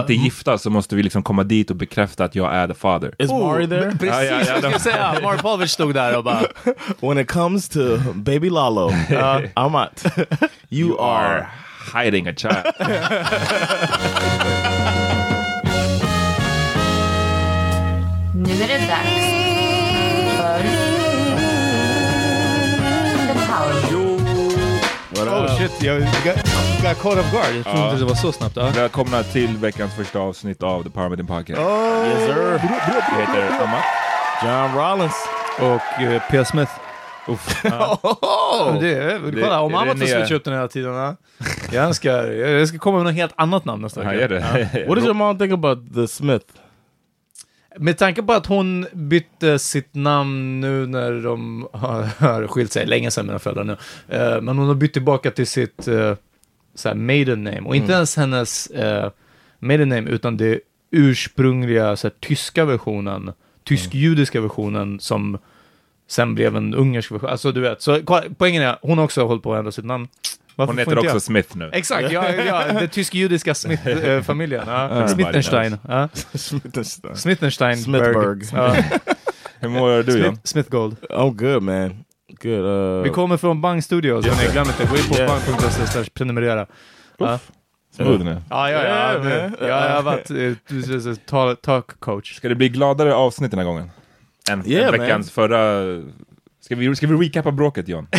Inte gifta så måste vi liksom komma dit och bekräfta att jag är the father. Is Mari there? Precis Ja, ja, ja, vad jag skulle säga. Mari Pavlovich stod där och bara... When it comes to baby Lalo, uh, out. You, You are. are hiding a child. Nu är det dags What Oh shit, jag got, got caught off guard. Jag trodde Ja. inte det var så snabbt. Ja. Välkomna till veckans första avsnitt av The Power Meeting Podcast. Yes sir. Jag heter Amat. John Rollins. Och uh, P. Smith. Uff. Men det, är- Det- kolla, om Amat det får nya- switcha upp den hela tiden. ja. Jag önskar, jag ska komma med något helt annat namn nästa vecka. det. What does your mom think about the Smith? Med tanke på att hon bytte sitt namn nu när de har, skilt sig, länge sedan mina föräldrar nu, Eh, men hon har bytt tillbaka till sitt uh, såhär maiden name, och inte ens hennes uh, maiden name, utan det ursprungliga såhär, tyska versionen, tysk-judiska versionen som sen blev en ungersk version. Alltså du vet, så kolla, poängen är, hon har också hållit på att ändra sitt namn. Varför Hon heter också jag? Smith nu. Exakt, ja, ja, den tysk-judiska Smith-familjen. Ja. Smittenstein. Ja. Smittenstein. Smithberg. Ja. Hur mår du John? Smith, Smith Gold. I'm good man. Good. Uh, Vi kommer från Bang Studios, Yes, glöm inte. Gå in på Yeah. bang.se slash prenumerera. Ja. Smooth nu. Ja, ja, ja. Man. Ja, jag har varit eh, talk, coach. Ska det bli gladare avsnitt den här gången? Än Yeah, än veckans förra... Ska vi, ska vi recappa bråket John?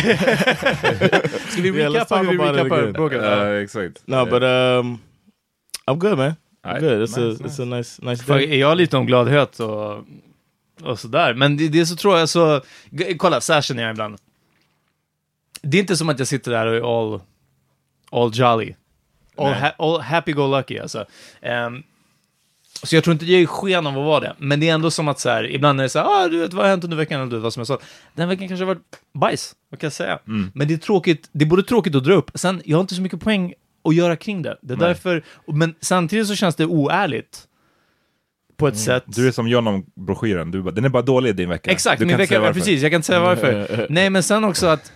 Ska vi Yeah, talk hur vi again. bråket? Ja. Ja, exakt. no, but um, I'm good, man. I'm good. It's nice, a it's a nice nice För day. är jag lite om gladhet och, och sådär. Men det, det är så tror jag så... Kolla, så här känner jag ibland. Det är inte som att jag sitter där och är all, all jolly. All, ha, all happy-go-lucky alltså. Ehm, så jag tror inte det är sken av att vara det. Men det är ändå som att så här, ibland är det så här, ah, du vet vad har hänt under veckan? Eller du vet vad som jag sa. Den veckan kanske har varit bajs, vad kan jag säga? Men det är tråkigt, det är både tråkigt att dra upp. Sen, jag har inte så mycket poäng att göra kring det. Det är Nej. därför, men samtidigt så känns det oärligt. På ett sätt. Du är som John om broschyren, du bara, den är bara dålig din vecka. Exakt, du min vecka, varför. precis, jag kan inte säga varför. Nej, men sen också att,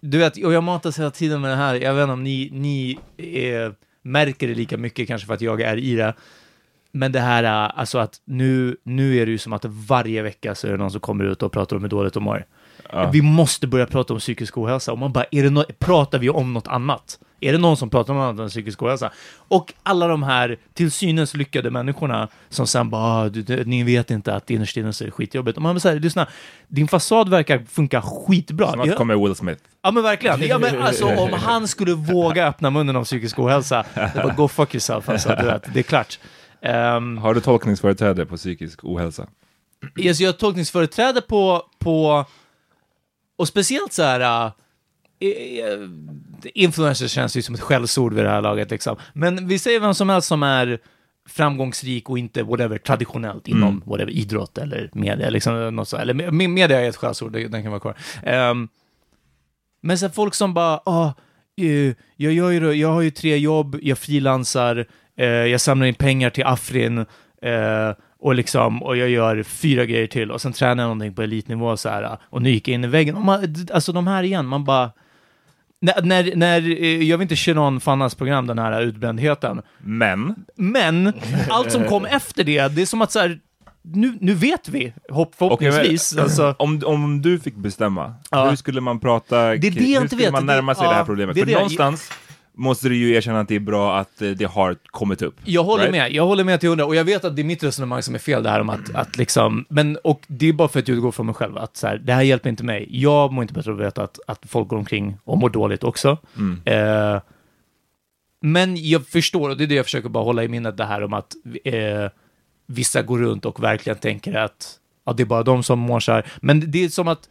du vet, och jag matas hela tiden med det här, jag vet inte om ni, ni eh, märker det lika mycket kanske för att jag är i det, men det här, eh, alltså att nu, nu är det ju som att varje vecka så är det någon som kommer ut och pratar om hur dåligt de mår. Ja. Vi måste börja prata om psykisk ohälsa, och man bara, är det no pratar vi om något annat? Är det någon som pratar om något annat än psykisk ohälsa? Och alla de här till synes lyckade människorna som sen bara, ah, du, du, ni vet inte att innerst inne så är det skitjobbigt. Och man säger, lyssna, din fasad verkar funka skitbra. Snart Ja, kommer Will Smith. ja men verkligen. Ja, men alltså om han skulle våga öppna munnen om psykisk ohälsa, det bara go fuck yourself alltså, du vet, det är klart. Um, Har du tolkningsföreträde på psykisk ohälsa? Yes, jag har tolkningsföreträde på, på och speciellt så här, eh, influencers känns ju som ett skällsord vid det här laget liksom. Men vi säger vem som helst som är framgångsrik och inte whatever traditionellt inom whatever idrott eller media, liksom något så, eller me- media är ett skällsord, den kan vara kvar. Ehm, men så här, folk som bara, ah, eh, jag, gör ju, jag har ju tre jobb, jag frilansar, eh, jag samlar in pengar till Afrin, eh, och liksom, och jag gör fyra grejer till, och sen tränar jag någonting på elitnivå så här, och nu gick jag in i väggen. Och man, alltså de här igen, man bara, när, när, när eh, jag vill inte Shinon Fannas program, den här utbrändheten, Men, men allt som kom efter det, det är som att så här, nu, nu vet vi, hopp, förhoppningsvis. Okej, men- alltså, om, om du fick bestämma, Ja. hur skulle man prata, det kring- jag hur inte skulle vet. man Det- närma sig ja, det här problemet? det är För det. någonstans, måste du ju erkänna att det är bra att eh, det har kommit upp. Jag håller Right? med, jag håller med till hundra, och jag vet att det är mitt resonemang som är fel det här om att, att liksom, men, och det är bara för att jag utgår från mig själv, att så här, det här hjälper inte mig. Jag mår inte bättre av att veta att, att folk går omkring och mår dåligt också. Eh, men jag förstår, och det är det jag försöker bara hålla i minnet, det här om att eh, vissa går runt och verkligen tänker att ja, det är bara de som mår så här. Men det är som att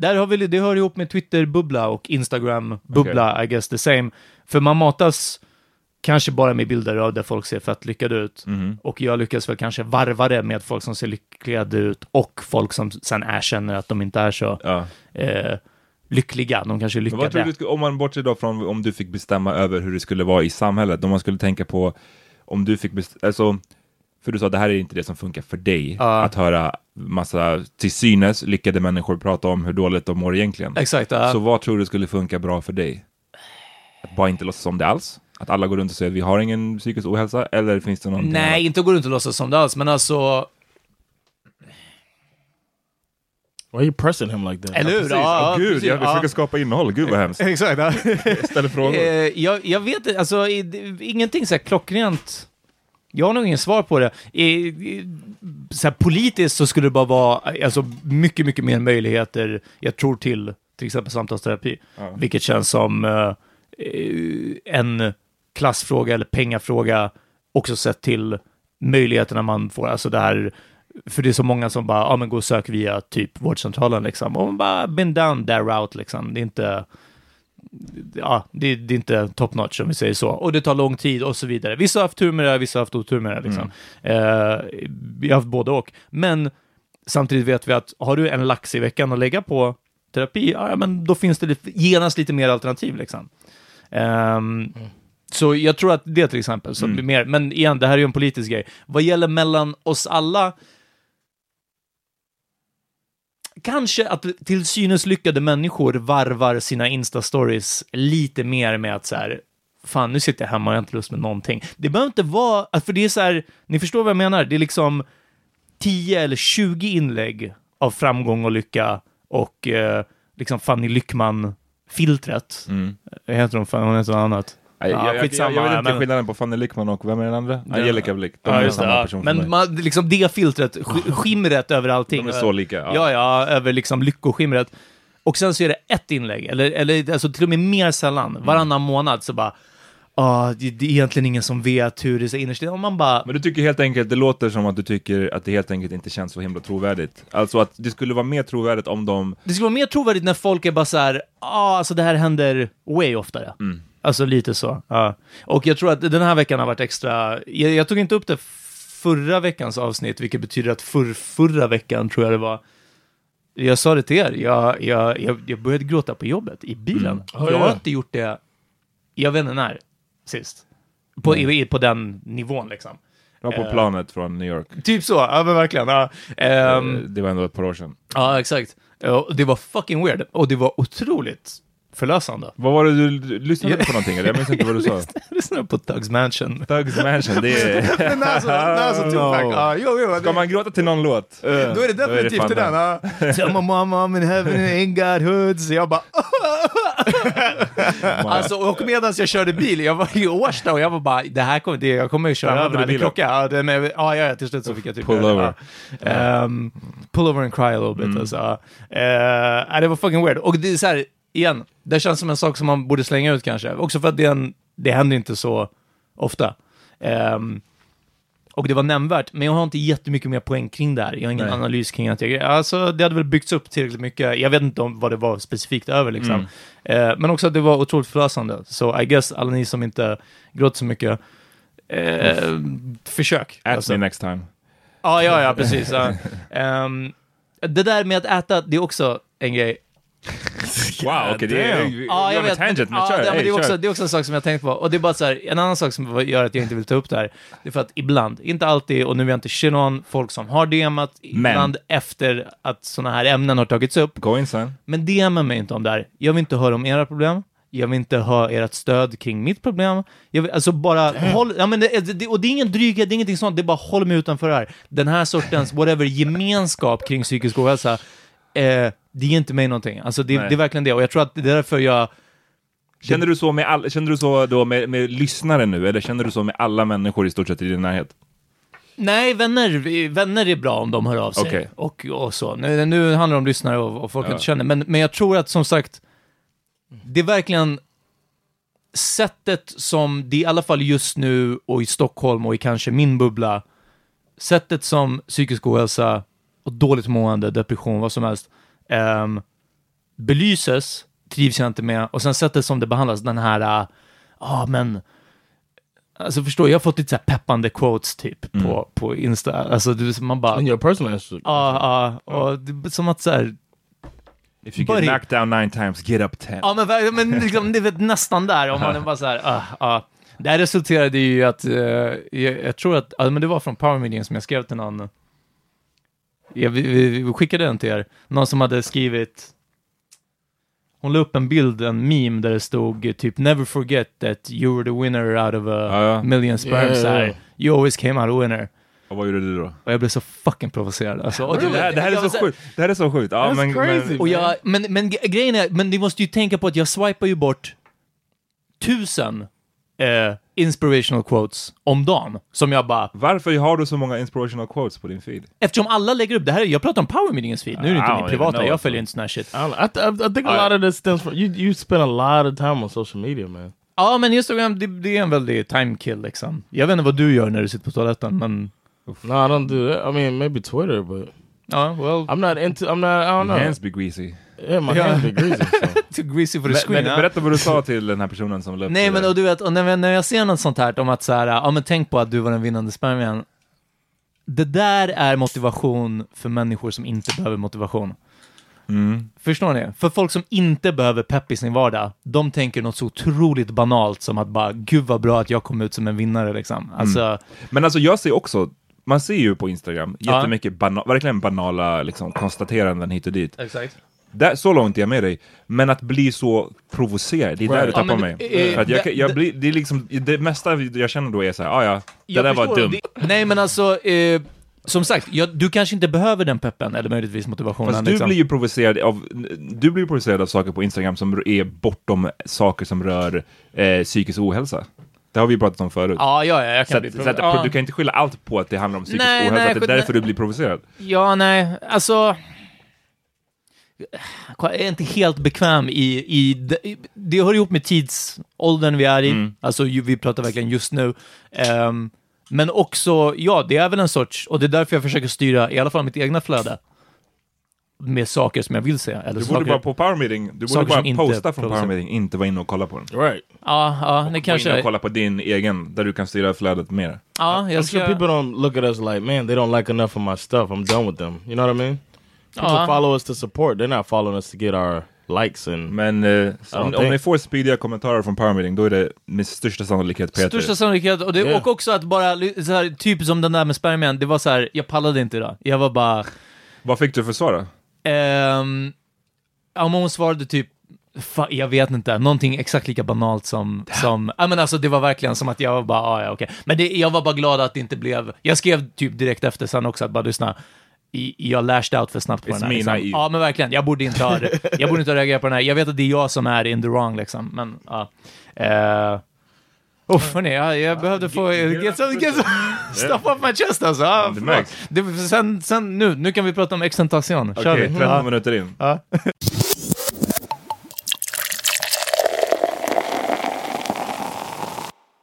där har vi, det hör ihop med Twitter-bubbla och Instagram-bubbla, I guess the same. För man matas kanske bara med bilder av där folk ser fett lyckade ut. Och jag lyckas väl kanske varva det med folk som ser lyckade ut och folk som sen erkänner att de inte är så Ja. eh, lyckliga. De kanske är lyckade. du, om man bortser då från om du fick bestämma över hur det skulle vara i samhället, om man skulle tänka på om du fick bestämma, alltså, för du sa att det här är inte det som funkar för dig, Ja. att höra massa till synes lyckade människor prata om hur dåligt de mår egentligen. Exakt. ja. Så vad tror du skulle funka bra för dig? Att bara inte låtsas om det alls? Att alla går runt och säger att vi har ingen psykisk ohälsa? Eller finns det någonting Nej, annat? inte gå runt och låtsas som det alls, men alltså, Why are you pressing him like that? eller hur? Precis. Åh, gud, precis, jag ja. försöker skapa innehåll. Gud vad hemskt. Exakt. ja. Jag ställer frågor. Eh, jag, jag vet inte, alltså ingenting så här klockrent. Jag har nog ingen svar på det. I, så här, politiskt så skulle det bara vara alltså, mycket, mycket mer möjligheter, jag tror, till till exempel samtalsterapi. Ja. Vilket känns som eh, eh, en klassfråga eller pengafråga, också sett till möjligheterna man får. Alltså det här, för det är så många som bara, ja men gå och sök via typ vårdcentralen liksom. Och man bara, been down that route liksom. Det är inte ja, det, det är inte top notch om vi säger så. Och det tar lång tid och så vidare. Vissa har haft tur med det, vissa har haft otur med det. Liksom. Eh, jag har haft både och. Men samtidigt vet vi att har du en lax i veckan att lägga på terapi, ja, men då finns det lite, genast lite mer alternativ. Liksom. Ehm, Så jag tror att det till exempel, så blir mer, men igen, det här är ju en politisk grej. Vad gäller mellan oss alla, kanske att till synes lyckade människor varvar sina Insta-stories lite mer med att så här, fan nu sitter jag hemma och jag har inte lust med någonting. Det behöver inte vara, för det är så här, ni förstår vad jag menar, det är liksom 10 eller 20 inlägg av framgång och lycka och eh, liksom Fanny Lyckman-filtret. Mm. Heter hon? Hon heter något annat. Jag, jag, jag, skitsamma, jag vet inte men- skillnaden på Fanny Lyckman och vem är den andra? Angelica Blick. De Ja, är det. samma Ja. person. Men man, liksom det filtret, sk- skimret över allting. De är så lika. Ja, ja, ja över liksom lyckoskimret. Och sen så är det ett inlägg, eller, eller alltså till och med mer sällan, Mm. varannan månad så bara, ah, det, det är egentligen ingen som vet hur det är innerst inne. Man bara, Men du tycker helt enkelt, det låter som att du tycker att det helt enkelt inte känns så himla trovärdigt. Alltså att det skulle vara mer trovärdigt om de... det skulle vara mer trovärdigt när folk är bara så här, ah, alltså det här händer way oftare. Mm. Alltså lite så. Ja. Och jag tror att den här veckan har varit extra, jag, jag tog inte upp det förra veckans avsnitt, vilket betyder att för, förra veckan tror jag det var, jag sa det till er, jag, jag, jag, jag började gråta på jobbet, i bilen. Oh, jag har ja. inte gjort det, jag vet inte när, sist. På, i, på den nivån liksom. Var på Eh. planet från New York. Typ så, ja men verkligen. Ja. Eh, det var ändå ett par år sedan. Ja, exakt. Och det var fucking weird. Och det var otroligt förlösande. Vad var det du lyssnade på någonting? Eller? Jag minns inte vad du sa. Jag lyssnade på Thugs Mansion. Thugs Mansion, det är... Men alltså, alltså Tupac, ja, jo, jo. Ska man gråta till någon låt? Då är det definitivt till den. ja. Tell my mom I'm in heaven ain't got hoods. Jag bara... alltså, och medan jag körde bil, jag var i Årsta och jag var bara, det här kommer, det, jag kommer ju köra över bilen? klocka. Ja, det, men, ja, ja, till slut så fick jag typ... Pull over. det. Ehm, pull over and cry a little bit. Alltså. Uh, det var fucking weird. Och det är så här, igen, det känns som en sak som man borde slänga ut kanske. Också för att det, är en, det händer inte så ofta. Ehm, och det var nämnvärt, men jag har inte jättemycket mer poäng kring det här. Jag har ingen Nej. analys kring att jag... Alltså, det hade väl byggts upp tillräckligt mycket. Jag vet inte om vad det var specifikt över liksom. Mm. Eh, men också att det var otroligt förlösande. Så I guess alla ni som inte gråter så mycket, eh, försök. Ask Alltså. me next time. Ja, ja, ja, precis. ja. Ehm, det där med att äta, det är också en grej. Wow, okej, det är... damn. Ja, har jag vet. Tangent, men ja, kör. Hey, det, är också, det är också en sak som jag tänkt på. Och det är bara så här, en annan sak som gör att jag inte vill ta upp det här, det är för att ibland, inte alltid, och nu vill jag inte on folk som har DMat, ibland efter att sådana här ämnen har tagits upp, Go in son. men DMa mig inte om det här. Jag vill inte höra om era problem. Jag vill inte ha ert stöd kring mitt problem. Jag vill, alltså bara håll, ja, men det, det, och det är ingen dryghet, det är ingenting sånt, det är bara håll mig utanför det här. Den här sortens, whatever, gemenskap kring psykisk ohälsa, eh, det ger inte mig någonting. Alltså det, det är verkligen det, och jag tror att det är därför jag Känner du så med, all, känner du så då med, med lyssnare nu, eller känner du så med alla människor i stort sett i din närhet? Nej, vänner, vänner är bra om de hör av sig. Okej. Och, och så. Nu, nu handlar det om lyssnare och, och folk Ja. inte känner. Men, men jag tror att som sagt, det är verkligen sättet som det i alla fall just nu och i Stockholm och i kanske min bubbla, sättet som psykisk ohälsa och dåligt mående, depression, vad som helst, ehm, belyses, trivs jag inte med, och sen sättet som det behandlas, den här, ja ah, men, alltså förstår jag har fått lite så här peppande quotes typ på, på Insta, alltså du, man bara, In your personal ja, ja, och det, som att så här, If you Buddy. get knocked down nine times, get up ten. Ja, men, men liksom, det är nästan där, om man är bara så här, ah, ah. Det här resulterade ju i att, eh, jag, jag tror att, ja, men det var från Power Meeting som jag skrev till någon, jag, vi, vi, vi skickade den till er, någon som hade skrivit, hon la upp en bild, en meme där det stod typ “Never forget that you were the winner out of a Ja, ja. million sperms”, Ja, ja, ja. så här, “You always came out a winner”. Och vad gjorde du då? Och jag blev så fucking provocerad. Alltså, och Det här, det här är så sjukt. Det här är så sjukt. Ja, men, crazy. men, och jag, men, men grejen är, men ni måste ju tänka på att jag swipar ju bort tusen eh, inspirational quotes om dagen. Som jag bara, varför har du så många inspirational quotes på din feed? eftersom alla lägger upp, det här, jag pratar om Power Meetings feed, nu är det inte min privata, jag följer inte sån här shit. I, I, th- I think a lot of this stems from you. You spend a lot of time on social media, man. Ja, men Instagram, det, det är en väldig time kill liksom. Jag vet inte vad du gör när du sitter på toaletten, men No, I don't do that. I mean, maybe Twitter, but ja, well, I'm not into. I'm not. I don't know. Hands be greasy. Yeah, my hands be greasy. So. too greasy for the Men, screen. men, berätta vad du sa till den här personen som upp Nej, men och du vet, och när, när jag ser något sånt här om att så här, ja men tänk på att du var den vinnande spermien. Det där är motivation för människor som inte behöver motivation. Mm. Förstår ni? För folk som inte behöver pepp i sin vardag, de tänker något så otroligt banalt som att bara, gud vad bra att jag kom ut som en vinnare liksom. Alltså, Men alltså jag ser också, man ser ju på Instagram Ja. jättemycket bana, verkligen banala liksom, konstateranden hit och dit. exakt. Där, så långt är jag med dig. Men att bli så provocerad, det är där Right. du tappar Ja, men mig. För att jag, jag blir, det är liksom, det mesta jag känner då är så här, ah, ja, det Jag där var dumt. det- Nej, men alltså, eh, som sagt, jag, du kanske inte behöver den peppen, eller möjligtvis motivationen. Fast du liksom. blir ju provocerad av, du blir provocerad av saker på Instagram som är bortom saker som rör eh, psykisk ohälsa. Det har vi pratat om förut. Ja, ja, ja, jag Så kan att, bli så att, ja. Du kan inte skylla allt på att det handlar om psykisk Nej, ohälsa, nej, för det är nej. därför du blir provocerad. Ja, nej, alltså... Jag är inte helt bekväm i, i, det- det hör ihop med tidsåldern vi är i, Mm. alltså vi pratar verkligen just nu. Ehm, men också, ja, det är väl en sorts, och det är därför jag försöker styra i alla fall mitt egna flöde med saker som jag vill se. Eller Du saker, borde bara på Power Meeting, du borde bara posta från. Power Meeting, inte vara inne och kolla på den. right. Ja, ja, det Gå in och kanske... kolla på din egen, där du kan styra flödet mer. Ja, I'm jag sure ska... people don't look at us like, man, they don't like enough of my stuff. I'm done with them. You know what I mean? People Ja. follow us to support. They're not following us to get our likes and. Men Ja, om, om ni får speediga kommentarer från Power Meeting, då är det med största sannolikhet Peter. Största sannolikhet, och, det, Yeah. och också att bara, så här, typ som den där med spermien, det var så här, jag pallade inte idag. Jag var bara... Vad fick du för svar då? Ja, men hon svarade typ, fa, jag vet inte, någonting exakt lika banalt som, som ja men alltså det var verkligen som att jag var bara, ah, ja okej. Men det, jag var bara glad att det inte blev, jag skrev typ direkt efter sen också att bara lyssna, jag lashed out för snabbt på It's den här. Liksom. Ja men verkligen, jag borde inte ha, jag borde inte ha reagerat på den här. Jag vet att det är jag som är in the wrong liksom, men ja. Uh, Uff, hörni, jag, jag behövde få get some, get some stuff off my chest alltså. Ja, det märks. det, sen, sen, nu, nu kan vi prata om extentation. Okej, vi. 13 Ja. minuter in.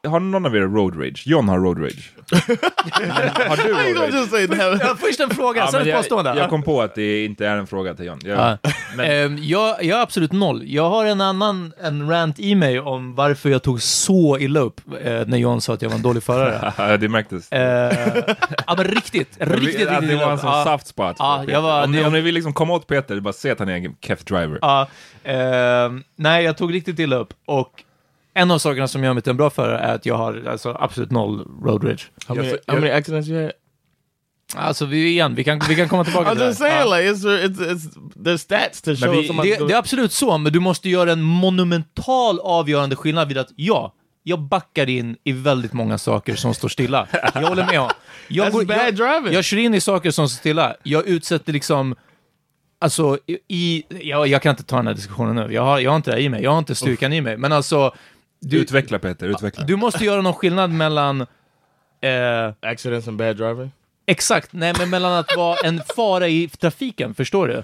Har någon av er road rage? John har road rage. har du road rage? just say that? Ja, först en fråga, Ja, sen men ett påstående. jag, jag kom på att det inte är en fråga till John. Jag, Ja. men, Ehm, jag, jag är absolut noll. Jag har en annan en rant i mig om varför jag tog så illa upp eh, när John sa att jag var en dålig förare. det märktes. Eh, ja men riktigt, riktigt, att riktigt det illa var en upp. sån Ja. soft spot. Ja, för Peter. jag var- om, ni, det- om ni vill liksom komma åt Peter, det bara se att han är en keff driver. Ja, ehm, nej, jag tog riktigt illa upp. Och en av sakerna som gör mig till en bra förare är att jag har alltså, absolut noll road rage. How many, jag- how many accidents you had? Alltså, vi igen, vi kan, vi kan komma tillbaka till det. just saying, like it's it's it's there's stats to show vi-. Det, det är absolut så, men du måste göra en monumental avgörande skillnad vid att ja, jag backar in i väldigt många saker som står stilla. Jag håller med om. Jag, That's bad jag, driving. jag kör in i saker som står stilla. Jag utsätter liksom Alltså, i, i, jag, jag kan inte ta den här diskussionen nu. Jag har, jag har inte det i mig. Jag har inte styrkan i mig. Men alltså, du, Utveckla Peter, utveckla. du måste göra någon skillnad mellan... Eh, Accidents and bad driving. exakt, nej men mellan att vara en fara i trafiken, förstår du?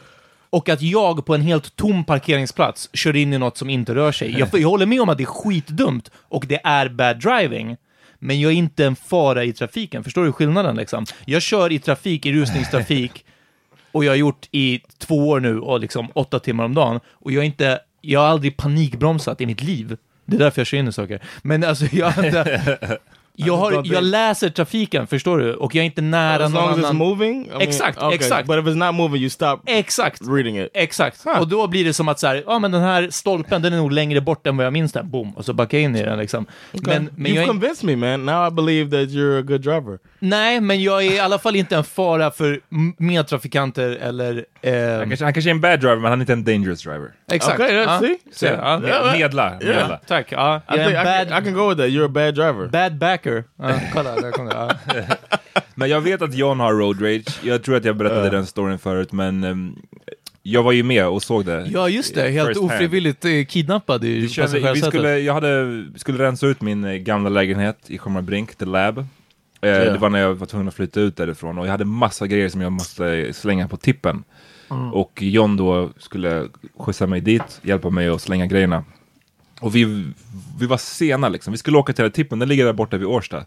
Och att jag på en helt tom parkeringsplats kör in i något som inte rör sig. Jag, jag håller med om att det är skitdumt och det är bad driving. Men jag är inte en fara i trafiken. Förstår du skillnaden liksom? Jag kör i trafik, i rusningstrafik, och jag har gjort i två år nu och liksom åtta timmar om dagen. Och jag är inte, jag har aldrig panikbromsat i mitt liv. Det är därför jag kör in i saker. Men alltså, jag. Jag, har, jag läser trafiken, förstår du? Och jag är inte nära As long någon as it's annan... moving? I mean, Exakt, okay. exakt. But if it's not moving you stop Exakt! reading it. Exakt. Och då blir det som att så här, ja men den här stolpen, den är nog längre bort än vad jag minns den. Boom! Och så backar jag in i den liksom. Men, men You've jag är, convinced me man. Now I believe that you're a good driver. nej, men jag är i alla fall inte en fara för medtrafikanter eller... Han Eh, kanske, han kanske är en bad driver, men han är inte en dangerous driver. exakt. Okay, yeah, see? Så, ja. Med- Medla, medla. Tack. Ja. I, think I, can, I can go with that. You're a bad driver. bad backer. Ja, kolla, där kom det. Ja. Men jag vet att John har road rage. Jag tror att jag berättade den storyn förut, men ehm, jag var ju med och såg det. ja, just det. Helt First hand. ofrivilligt eh, kidnappad i Vi, körde, vi skulle, jag hade, skulle rensa ut min eh, gamla lägenhet i Brink, The Lab. Ja. Det var när jag var tvungen att flytta ut därifrån och jag hade massa grejer som jag måste slänga på tippen. Och John då skulle skjutsa mig dit, hjälpa mig att slänga grejerna. Och vi, vi var sena liksom. Vi skulle åka till den tippen, den ligger där borta vid Årsta.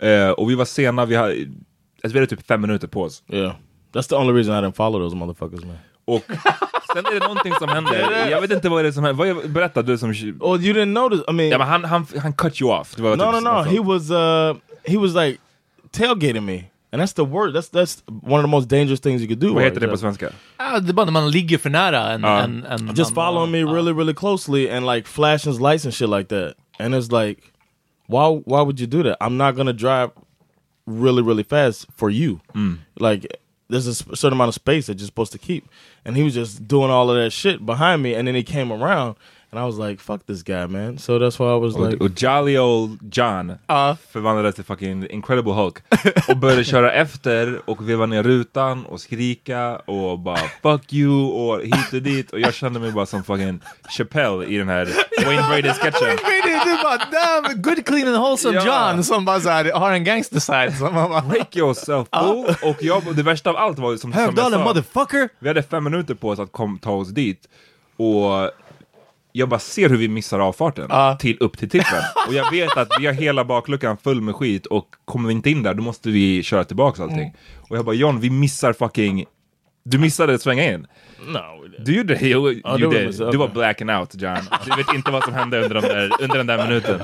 Eh, och vi var sena, vi hade, alltså, vi hade typ fem minuter på oss. Yeah. That's the only reason I didn't follow those motherfuckers man. Och sen är det någonting som händer, jag vet inte vad det är som händer. Berätta du som... Oh, you didn't notice? I mean, Ja men han, han, han cut you off. Det var no, typ no, no. så. He was uh, he was like tailgating me, and that's the word. That's that's one of the most dangerous things you could do. Vad while heter det you're på driving. svenska? Ja, det är bara när man ligger för nära en... Ja. en, en Just annan- following me really, really closely and like flashing his lights and shit like that. And it's like, why why would you do that? I'm not gonna drive really, really fast for you. Like there's a certain amount of space that you're supposed to keep. And he was just doing all of that shit behind me, and then he came around, and I was like, "Fuck this guy, man." So that's why I was Och, like, och Jolly old John Ja. förvandlades till fucking Incredible Hulk och började köra efter och veva ner rutan och skrika och bara fuck you och hit och dit och jag kände mig bara som fucking Chappelle i den här Wayne Brady-sketchen. Du bara, damn, good clean and wholesome Ja. John som bara så här, har en gangster side. Som man bara, Break yourself fool! Och jag, det värsta av allt var som, som jag sa, motherfucker! vi hade fem minuter på oss att kom, ta oss dit och jag bara ser hur vi missar avfarten Ja. till, upp till tippen. Och jag vet att vi har hela bakluckan full med skit och kommer vi inte in där då måste vi köra tillbaka allting. Och jag bara John, vi missar fucking... Du missade att svänga in. "No." we didn't." Du gjorde det, you, you var did. missat, Du var blacking out John. Du vet inte vad som hände under, de där, under den där minuten.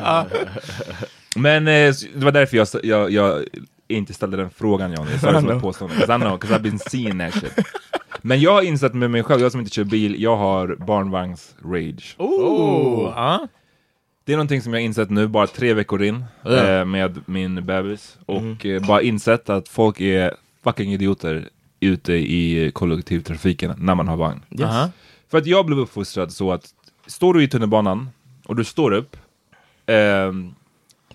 Men eh, det var därför jag, jag, jag inte ställde den frågan John. Jag sa det som ett påstående. 'Cause I know, 'cause I've been seeing that shit. Men jag har insett med mig själv, jag som inte kör bil, jag har barnvagns-rage. Oh. Ja. Det är någonting som jag har insett nu, bara tre veckor in eh, med min bebis. Och eh, bara insett att folk är fucking idioter ute i kollektivtrafiken när man har vagn. Aha. För att jag blev uppfostrad så att står du i tunnelbanan och du står upp, ehm,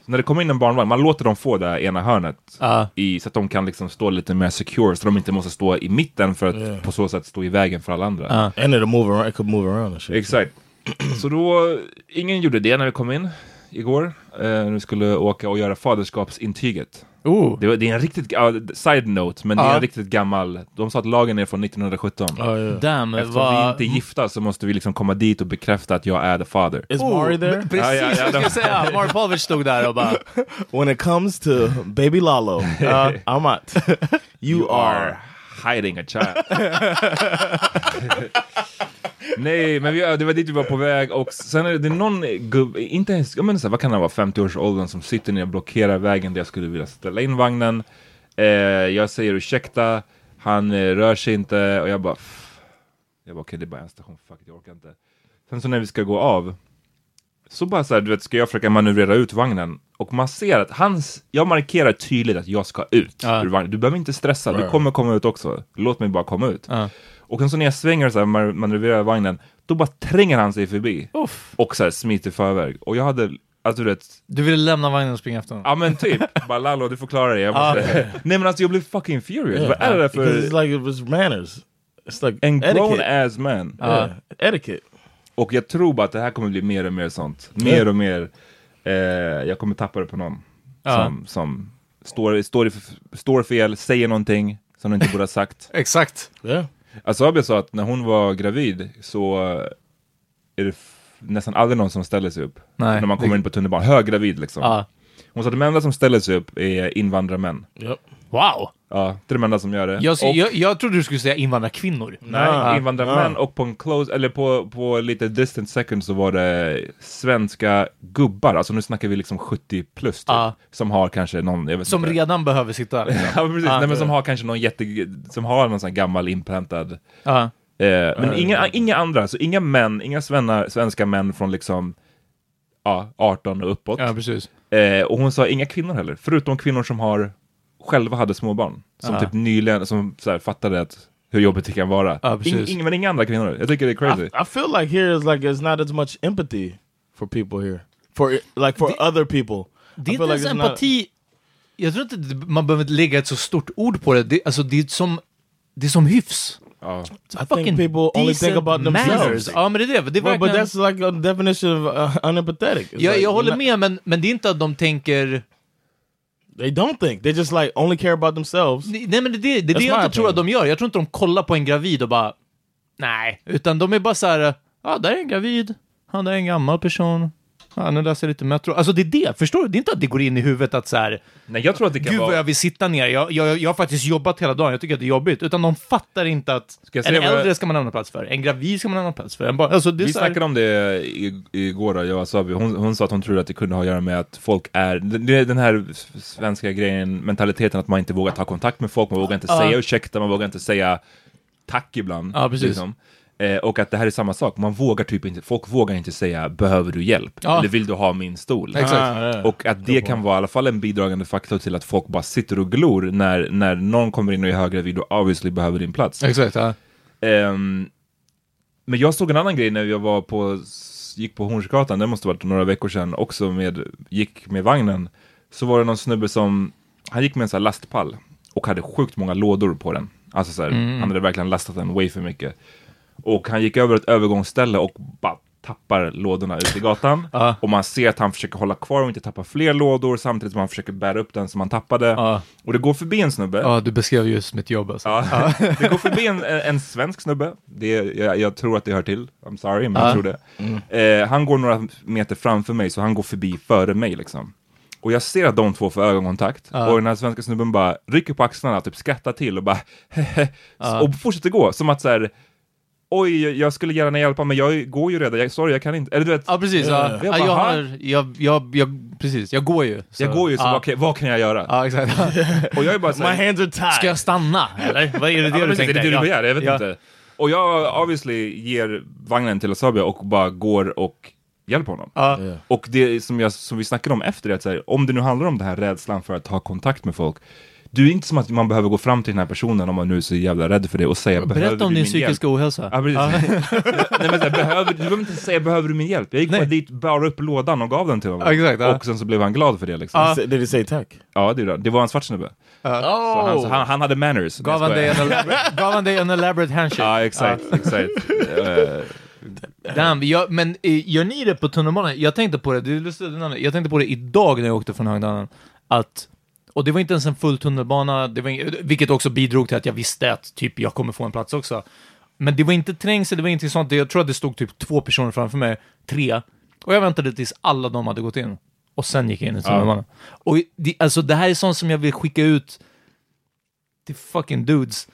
när det kommer in en barnvagn, man låter dem få det ena hörnet Ja. i, så att de kan liksom stå lite mer secure, så de inte måste stå i mitten för att Ja. på så sätt stå i vägen för alla andra. Ja. And it'll move around. It could move around and shit. Exakt. Så då, ingen gjorde det när vi kom in igår, eh, när vi skulle åka och göra faderskapsintyget. Oh. Det, var, det är en riktigt, ja, side note, men det är en riktigt gammal, de sa att lagen är från 1917. Oh yeah. Damn, Eftersom vad... vi inte är gifta så måste vi liksom komma dit och bekräfta att jag är the father. Is Oh, Mari there? Precis Ja, ja, ja, vad jag skulle säga. Mark Pavlich stod där och bara... When it comes to baby Lalo, uh, I'm out. you, are. hiding a child. Nej, men vi, det var dit vi var på väg och sen är det, någon gubbe, inte ens, jag menar så här, vad kan han vara, 50-årsåldern som sitter ner och blockerar vägen där jag skulle vilja ställa in vagnen. Eh, jag säger ursäkta, han eh, rör sig inte och jag bara, jag bara okej det är bara en station, fuck jag orkar inte. Sen så när vi ska gå av, så bara så här, du vet, ska jag försöka manövrera ut vagnen och man ser att hans, jag markerar tydligt att jag ska ut Ja. ur vagnen. Du behöver inte stressa, du kommer komma ut också. Låt mig bara komma ut. Ja. Och sen så när jag svänger så här, man- manövrerar vagnen, då bara tränger han sig förbi Uff. och så här smiter i förväg. Och jag hade, alltså du vet, Du ville lämna vagnen och springa efter honom? ja men typ, bara Lalo du får klara dig. Jag måste... Nej men alltså jag blev fucking furious. Vad är det där för... it's like it was manners. It's like En grown ass man. Yeah, etiquette. Och jag tror bara att det här kommer bli mer och mer sånt. Mer och mer, eh, jag kommer tappa det på någon. Ja. Som, som står, står, i- står fel, säger någonting som de inte borde ha sagt. Exakt. Yeah. Alltså Abia sa att när hon var gravid så är det nästan aldrig någon som ställer sig upp. Nej, när man kommer det- in på tunnelbanan, höggravid liksom. Ja. Hon sa att de enda som ställer sig upp är invandrarmän. Yep. Wow! Ja, det är de enda som gör det. Jag, och, jag, jag trodde du skulle säga invandrarkvinnor. nej, Ah, invandrarmän ah. och på en close, eller på, på lite distant second så var det svenska gubbar, alltså nu snackar vi liksom 70 plus typ, Ja. som har kanske någon, jag vet Som inte. redan behöver sitta. Liksom. Ja, precis. Ah. Nej, men som har kanske någon jätte, som har någon sån här gammal inpräntad Ja. Eh, men inga, inga andra, så inga män, inga svenna, svenska män från liksom ja, 18 och uppåt. ja, precis. Eh, och hon sa inga kvinnor heller, förutom kvinnor som har själva hade små barn. Som typ nyligen, som så här, fattade att, hur jobbigt det kan vara. Ing, ing, men inga andra kvinnor. Jag tycker det är crazy. I, I feel like here is like there's not as much empathy for people here. For like for other people. Det är inte ens it's not- empati. Jag tror inte det- man behöver lägga ett så stort ord på det. det alltså, det är som, det är som hyfs. Ja. I think people only think about themselves. Ja, men det är det. det är But, but verkligen- that's like a definition of uh, unempathetic. It's jag, like jag håller not- med, men, men det är inte att de tänker... They don't think. They just like only care about themselves. Nej, men det, det, det är det jag inte tror att de gör. Jag tror inte de kollar på en gravid och bara... Nej, utan de är bara så här... Ja, där är en gravid. Ja, där är en gammal person. Ja, nu läser jag lite Metro. Alltså det är det, förstår du? Det är inte att det går in i huvudet att så här... Nej, jag tror att det kan Gud vad jag vill sitta ner. Jag, jag, jag har faktiskt jobbat hela dagen, jag tycker att det är jobbigt. Utan de fattar inte att en vad jag- äldre ska man lämna plats för, en gravid ska man lämna plats för. En barn, alltså det är Vi så här, snackade om det igår, då, jag och Sabi. Hon, hon sa att hon trodde att det kunde ha att göra med att folk är, det är den här svenska grejen, mentaliteten att man inte vågar ta kontakt med folk, man vågar inte säga ursäkta, man vågar inte säga tack ibland. Ja, precis. liksom. Eh, och att det här är samma sak, man vågar typ inte, folk vågar inte säga behöver du hjälp? Ja. Eller vill du ha min stol? Exakt. Ah. Och att det kan vara i alla fall en bidragande faktor till att folk bara sitter och glor när, när någon kommer in och är höggravid och obviously behöver din plats. Exakt, ja. Ehm, men jag såg en annan grej när jag var på, gick på Hornsgatan, det måste varit några veckor sedan, också med, gick med vagnen. Så var det någon snubbe som, han gick med en sån här lastpall och hade sjukt många lådor på den. Alltså så här, han hade verkligen lastat den way för mycket. Och han gick över ett övergångsställe och bara tappar lådorna ut i gatan. Ja. Och man ser att han försöker hålla kvar och inte tappa fler lådor samtidigt som han försöker bära upp den som han tappade. Ja. Och det går förbi en snubbe. ja, du beskrev just mitt jobb alltså. Det går förbi en, en svensk snubbe. Det, jag, jag tror att det hör till. I'm sorry, men Ja. jag tror det. Eh, han går några meter framför mig, så han går förbi före mig liksom. Och jag ser att de två får ögonkontakt. Ja. Och den här svenska snubben bara rycker på axlarna, typ skrattar till och bara. Och fortsätter gå. Som att så här. Oj, jag skulle gärna hjälpa, men jag går ju redan. Jag, sorry, jag kan inte. Eller du vet, Ja, precis. Ja. Jag Ja, bara, jag, "Ha?" har, jag, jag, jag, precis, jag går ju. jag går ju, så ja. vad, kan- vad kan jag göra? Ja, exakt. Och jag är bara så My hands are tied. Ska jag stanna, eller? Vad är det, det Ja, du tänkte? är det det du begär? Jag vet Ja. inte. Och jag obviously ger vagnen till Asabia och bara går och hjälper honom. Ja. Och det som, jag, som vi snackade om efter det, att så här, om det nu handlar om det här rädslan för att ta kontakt med folk, det är inte som att man behöver gå fram till den här personen om man nu är så jävla rädd för det och säga behöver Berätta om du din min psykiska hjälp? ohälsa. Ja, precis. Nej, men så behöver, du behöver inte säga behöver du min hjälp? Jag gick bara dit, bar upp lådan och gav den till honom. Ja, exakt, ja. Och sen så blev han glad för det liksom. Say- Did he say tack? Ja, det, är det. det var en svart snubbe. Så Oh, han, så han, han hade manners. Gav han, dig en elaborate, gav han dig en elaborate handshake? Ja, exakt, exakt. Eh, Damn, jag, men eh, gör ni det på tunnelbanan? Jag tänkte på det, det det är jag tänkte på det idag när jag åkte från Högdalen, att och det var inte ens en full tunnelbana, det var, vilket också bidrog till att jag visste att typ jag kommer få en plats också. Men det var inte trängsel, det var ingenting sånt. Jag tror att det stod typ två personer framför mig, tre. Och jag väntade tills alla de hade gått in. Och sen gick jag in i tunnelbanan. Och det, alltså det här är sånt som jag vill skicka ut till fucking dudes.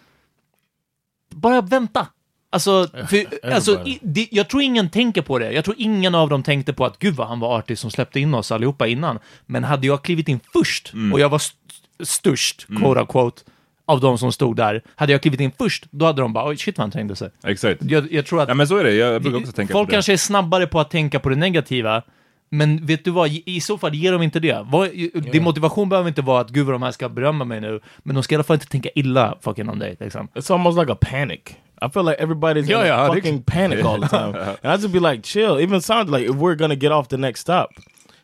Bara vänta! Alltså, för, alltså i, det, jag tror ingen tänker på det. Jag tror ingen av dem tänkte på att gud vad han var artig som släppte in oss allihopa innan. Men hade jag klivit in först, och jag var st störst, quote unquote, av de som stod där, hade jag klivit in först, då hade de bara oj shit vad han trängde sig. exakt. Jag, jag tror att Ja men så är det, jag brukar också tänka folk på det. kanske är snabbare på att tänka på det negativa, men vet du vad, i, så fall ger de inte det. Vad, Din motivation behöver inte vara att gud vad de här ska berömma mig nu, men de ska i alla fall inte tänka illa fucking om dig. Liksom. It's almost like a panic. I feel like everybody's Yeah, in yeah, fucking panic all the time. and I just be like, chill. Even sounds like if we're gonna get off the next stop,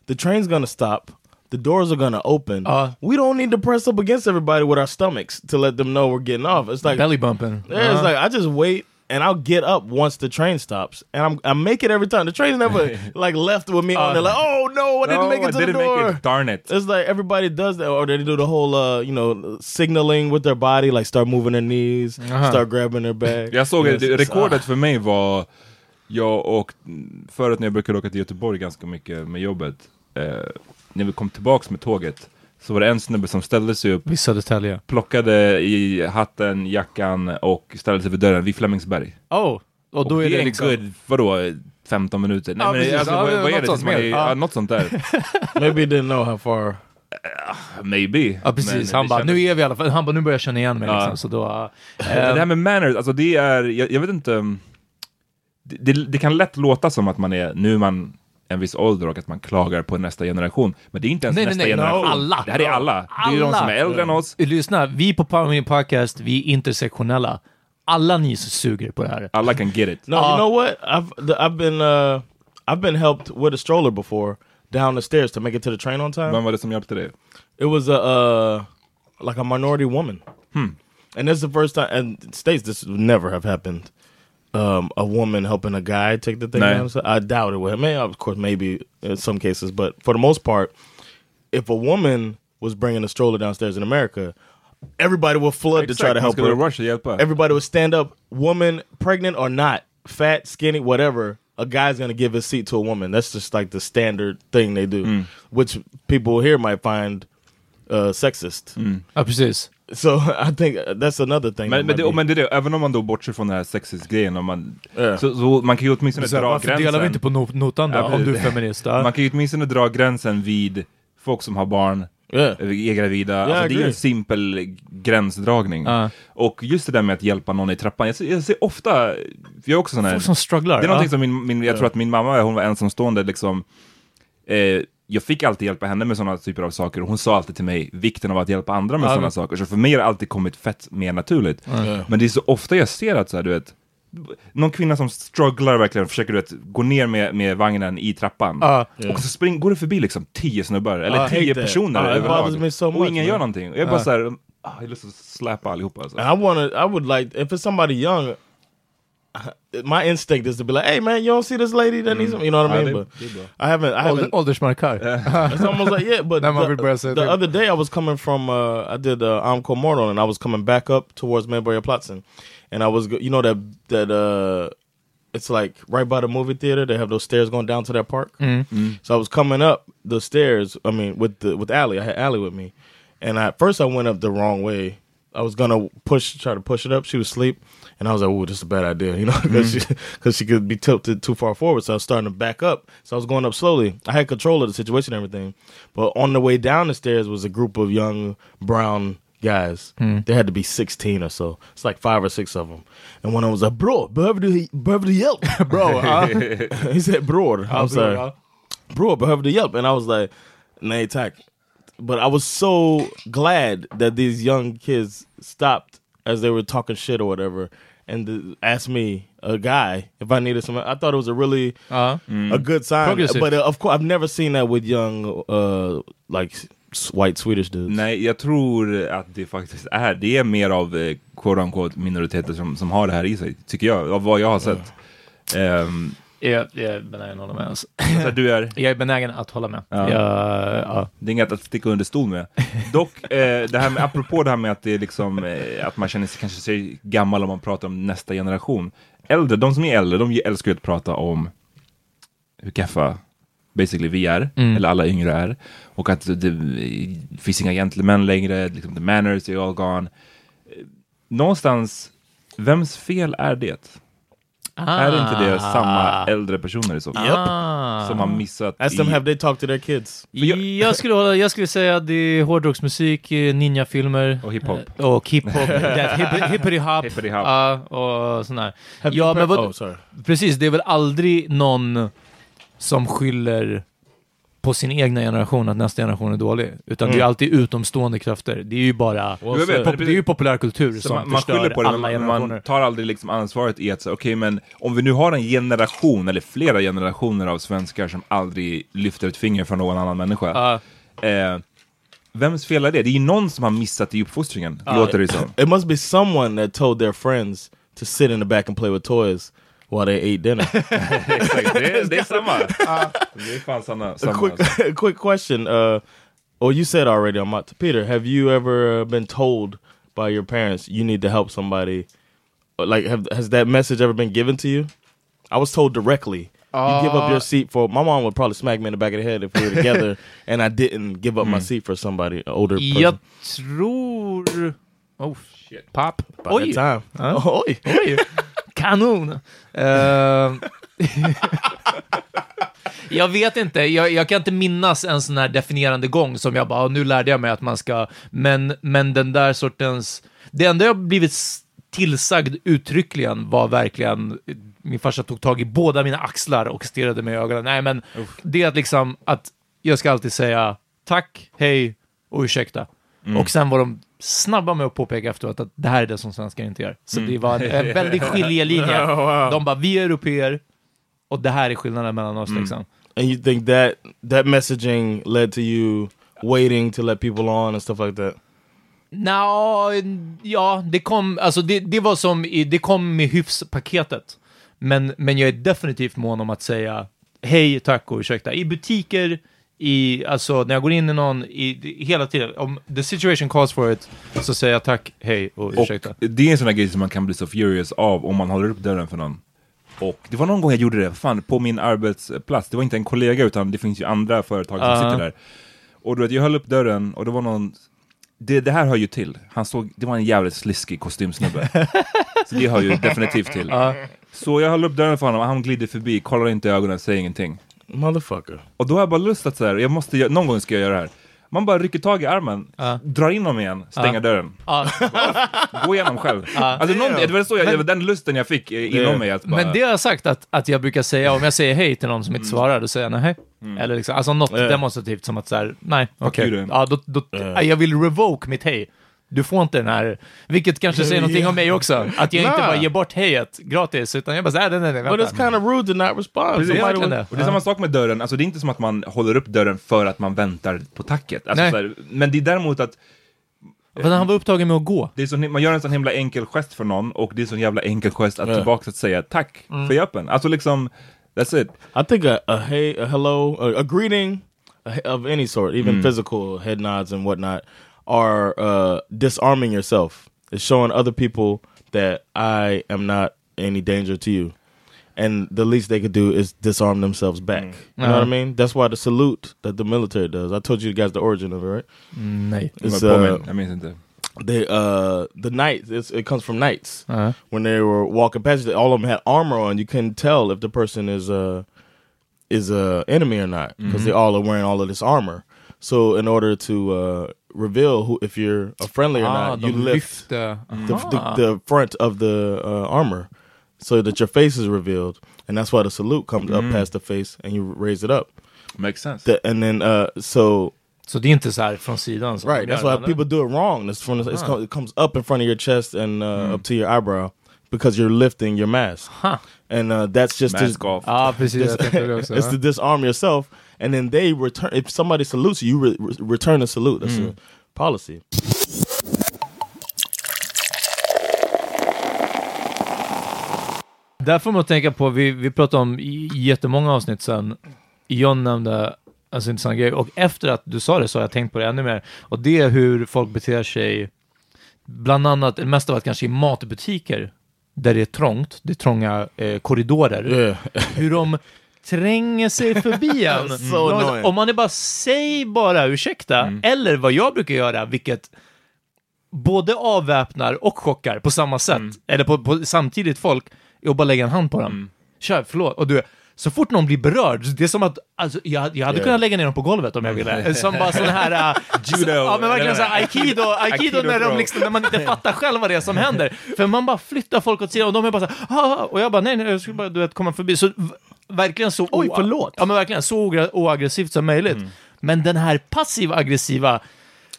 the train's gonna stop. the doors are gonna open. Uh. we don't need to press up against everybody with our stomachs to let them know we're getting off. It's like Belly bumping. Yeah, it's like I just wait and I'll get up once the train stops, and I'm I make it every time. The train's never like left with me on there like, oh no, I didn't No, make it I to didn't the door. it. Darn it. It's like everybody does that, or they do the whole uh, you know signaling with their body, like start moving their knees, start grabbing their back. Jag såg Yes, det, rekordet för mig var Jag och förut när jag brukade åka till Göteborg ganska mycket med jobbet eh, När vi kom tillbaks med tåget Så var det en snubbe som ställde sig upp Vid Södertälje. Plockade i hatten, jackan och ställde sig vid dörren vid Flemingsberg Oh, och då och är det en liksom... good, vadå, 15 minuter? Nej, Ja, men, precis. alltså, Ja, vad, vad är något det? sånt Tills man är. Ja. något sånt där Maybe he didn't know how far. Maybe Ja precis, Men han det bara, kändes- nu är vi i alla fall, han bara, nu börjar jag känna igen mig Ja. liksom, så då... Men Det här med manners, alltså det är, jag, jag vet inte um, det, det, det kan lätt låta som att man är, nu är man en viss ålder och att man klagar på nästa generation. Men det är inte ens Nej, nej, nästa nej, generation. no. Alla. Det här är alla. Det är de Alla. som är äldre än oss. Lyssna, vi på Power Podcast, vi är intersektionella. Alla ni som suger på det här. Alla kan get it. No, you know what? I've the, I've been uh, I've been helped with a stroller before down the stairs to make it to the train on time. Vem var det som hjälpte dig? It was a uh, like a minority woman, and this is the first time. And states this would never have happened. Um, a woman helping a guy take the thing Nah. I doubt it would. I mean, of course, maybe in some cases, but for the most part, if a woman was bringing a stroller downstairs in America, everybody would flood to try to help skulle her. rush och. Everybody would stand up, woman, pregnant or not, fat, skinny, whatever. A guy's gonna give his seat to a woman. That's just like the standard thing they do, which people here might find uh, sexist. Ja, precis. So I think that's another thing. Men, men, det, men det är det, även om man då bortser från den här man, Ja. så, så man kan ju åtminstone Så dra varför gränsen. delar vi inte på not- notan då, Ja, om du är feminist? Man kan ju åtminstone dra gränsen vid folk som har barn, Yeah. är gravida. I alltså, det är en simpel gränsdragning. Ja. Och just det där med att hjälpa någon i trappan. Jag ser, jag ser ofta, för jag är också sån här, Folk som strugglar. det är någonting som min, min jag tror att min mamma, hon var ensamstående liksom. Eh, jag fick alltid hjälpa henne med sådana typer av saker och hon sa alltid till mig vikten av att hjälpa andra med Ja, sådana saker. Så för mig har det alltid kommit fett mer naturligt. Men det är så ofta jag ser att så här, du vet, någon kvinna som strugglar verkligen, försöker du vet, gå ner med, med vagnen i trappan. Ja. Och så spring, går det förbi liksom tio snubbar, eller hate tio personer me överlag. so och much, ingen man. gör någonting. Och jag bara såhär, ah, jag har lust att släpa allihopa alltså. I want to. I would like if it's somebody young. My instinct is to be like, "Hey, man, you don't see this lady that needs some." You know what I mean? det- But det är bra. I haven't. I Ålder, haven't. åldersmarkör. It's almost like yeah, but När the, vill börja säga the other day I was coming from uh, I did uh, Amco Mortal and I was coming back up towards Medborgarplatsen and I was you know that that uh it's like right by the movie theater they have those stairs going down to that park so I was coming up the stairs I mean with the with Allie I had Allie with me and at first I went up the wrong way I was gonna push try to push it up she was asleep and I was like oh this is a bad idea you know because she, 'cause she could be tilted too far forward so I was starting to back up so I was going up slowly I had control of the situation and everything but on the way down the stairs was a group of young brown guys. They had to be 16 or so. It's like five or six of them. And one of them was like, bro, behöver du, behöver du hjälp? bro, uh, he said bror. I'm sorry. Bro, behöver du hjälp? And I was like, nej tack. But I was so glad that these young kids stopped as they were talking shit or whatever and th- asked me, a guy, if I needed some. I thought it was a really Ja. a good sign. Progressive. But uh, of course, I've never seen that with young, uh, like white Swedish dudes. Nej, jag tror att det faktiskt är, det är mer av eh, quote unquote minoriteter som, som har det här i sig, tycker jag, av vad jag har sett. Ehm, Jag, jag är benägen att hålla med. Alltså. du är, Jag är benägen att hålla med. Ja. Jag, ja. det är inget att sticka under stol med. Dock, eh, det här med, apropå det här med att det är liksom, eh, att man känner sig kanske sig gammal om man pratar om nästa generation. Äldre, de som är äldre, de älskar ju att prata om hur kaffa basically vi är, eller alla yngre är. Och att det, det finns inga gentlemän längre, liksom, the manners are all gone. Eh, Någonstans, vems fel är det? Är det inte det samma äldre personer i så fall? Ah. Som har missat Ask them, i... have they talked to their kids? Jag, jag, skulle, hålla- jag skulle säga att det är hårdrocksmusik, eh, ninjafilmer Och hiphop. eh, och hiphop, hippity-hop Hippity-hop. ja, och. Have Ja, men vad, oh, sorry. precis, det är väl aldrig någon som skyller på sin egna generation att nästa generation är dålig. Utan det är alltid utomstående krafter. Det är ju bara... Pop, det är ju populärkultur Så som man, man förstör på det, alla men man, generationer. man tar aldrig liksom ansvaret i att säga, okej men om vi nu har en generation eller flera generationer av svenskar som aldrig lyfter ett finger för någon annan människa. Ja. Eh, vems fel är det? Det är ju någon som har missat i uppfostringen, låter det som. It must be someone that told their friends to sit in the back and play with toys while they ate dinner. Exakt, det, är- det är samma. Det är fan samma. a samma quick, alltså. quick question. Uh, or you said already, I'm not. Peter, have you ever uh, been told by your parents you need to help somebody? Or, Like, have, has that message ever been given to you? I was told directly. You give up your seat for my mom would probably smack me in the back of the head if we were together and I didn't give up my seat for somebody an older person. Jag tror... Oh, shit. Papp. By Oj! that time. Oj. Oj! Kanon! Eh, jag vet inte, jag, jag kan inte minnas en sån här definierande gång som jag bara, "Ah, nu lärde jag mig att man ska, men, men den där sortens, det enda jag blivit tillsagd uttryckligen var verkligen, min farsa tog tag i båda mina axlar och stirrade mig i ögonen. Nej, men det är att liksom, att jag ska alltid säga tack, hej och ursäkta. Och sen var de snabba med att påpeka efteråt att det här är det som svenskar inte gör. Så det var en, en väldig skiljelinje. De bara, vi är europeer och det här är skillnaden mellan oss liksom. And you think that that messaging led to you waiting to let people on and stuff like that? Nå, ja, det kom, alltså det, det var som, i, det kom med hyfspaketet. Men, men jag är definitivt mån om att säga hej, tack och ursäkta. I butiker, i, alltså när jag går in i någon, i, hela tiden, om the situation calls for it, så säger jag tack, hej och Och ursäkta. det är en sån här grej som man kan bli så furious av om man håller upp dörren för någon. Och det var någon gång jag gjorde det, fan, på min arbetsplats. Det var inte en kollega utan det finns ju andra företag som Ja. sitter där. Och du vet, jag höll upp dörren och det var någon det, det här hör ju till. Han såg, det var en jävligt sliskig kostymsnubbe. så det hör ju definitivt till. Så jag höll upp dörren för honom och han glider förbi, kollar inte i ögonen, säger ingenting. Motherfucker. Och då har jag bara lust att så här, jag måste, göra- någon gång ska jag göra det här. Man bara rycker tag i armen, drar in dem igen, stänger dörren. Gå igenom själv. Alltså, någon, det var så jag, det var den lusten jag fick eh, inom mig. Att bara, Men det har jag sagt att, att jag brukar säga, om jag säger hej till någon som inte svarar, då säger jag nej. Eller liksom, alltså något Ja. demonstrativt som att så här, nej, okej. you then. Ja, då, då, Ja. Jag vill revoke mitt hej. Du får inte den här, vilket kanske säger någonting om mig också. Att jag inte bara ger bort hejet gratis, utan jag bara säger nej, nej, nej, But it's vänta. kind of rude to not respond. Precis. Det är Somebody verkligen would- det. Och det är samma sak med dörren, alltså det är inte som att man håller upp dörren för att man väntar på tacket. Alltså, Nej. så här, men det är däremot att För han var upptagen med att gå. det är så, man gör en sån himla enkel gest för någon och det är så en jävla enkel gest att tillbaka att säga tack för hjälpen. Alltså liksom, that's it. I think a, a hey, a hello, a, a greeting of any sort, even Mm. physical head nods and whatnot, are uh, disarming yourself. It's showing other people that I am not any danger to you. And the least they could do is disarm themselves back. Mm. You know what I Uh-huh. mean? That's why the salute that the military does. I told you guys the origin of it, right? Mm, nej. It's, Men påminn, uh, jag minns inte. they uh the knights it's, it comes from knights Ja. when they were walking past all of them had armor on you couldn't tell if the person is uh is a enemy or not because they all are wearing all of this armor so in order to uh reveal who if you're a friendly or Ah, not you lift lyfte. the, the, the front of the uh, armor so that your face is revealed and that's why the salute comes up past the face and you raise it up Makes sense. The- and then uh so Så det är inte så från sidan. som Right. That's why eller? people do it wrong. It's from the, it's co- it comes up in front of your chest and uh, Mm. up to your eyebrow because you're lifting your mask, Huh. And uh, that's just to, Mask off. Ja, precis. it's to disarm yourself, and then they return. If somebody salutes you, you re- re- return the salute. That's Mm. a policy. Där får man tänka på, vi, vi pratade om i jättemånga avsnitt sen, John nämnde alltså intressant grej, och efter att du sa det så har jag tänkt på det ännu mer, och det är hur folk beter sig, bland annat, det mesta av allt kanske i matbutiker, där det är trångt, det är trånga eh, korridorer, Yeah. hur de tränger sig förbi en. So annoying. Om man är bara, säg bara ursäkta, eller vad jag brukar göra, vilket både avväpnar och chockar på samma sätt, eller på, på samtidigt folk, är att bara lägga en hand på dem. Kör, förlåt. Och du, så fort någon blir berörd, det är som att, alltså, jag, jag hade Yeah. kunnat lägga ner dem på golvet om jag ville. Som bara sån här... äh, Judo. Ja men verkligen såhär aikido, aikido, Aikido när, de liksom, när man inte fattar själv vad det är som händer. För man bara flyttar folk åt sidan och de är bara såhär, ah, ah, och jag bara nej, nej, jag skulle bara du vet, komma förbi. Så verkligen så... Oj, förlåt. Ja men verkligen så oaggressivt som möjligt. Men den här passiv-aggressiva,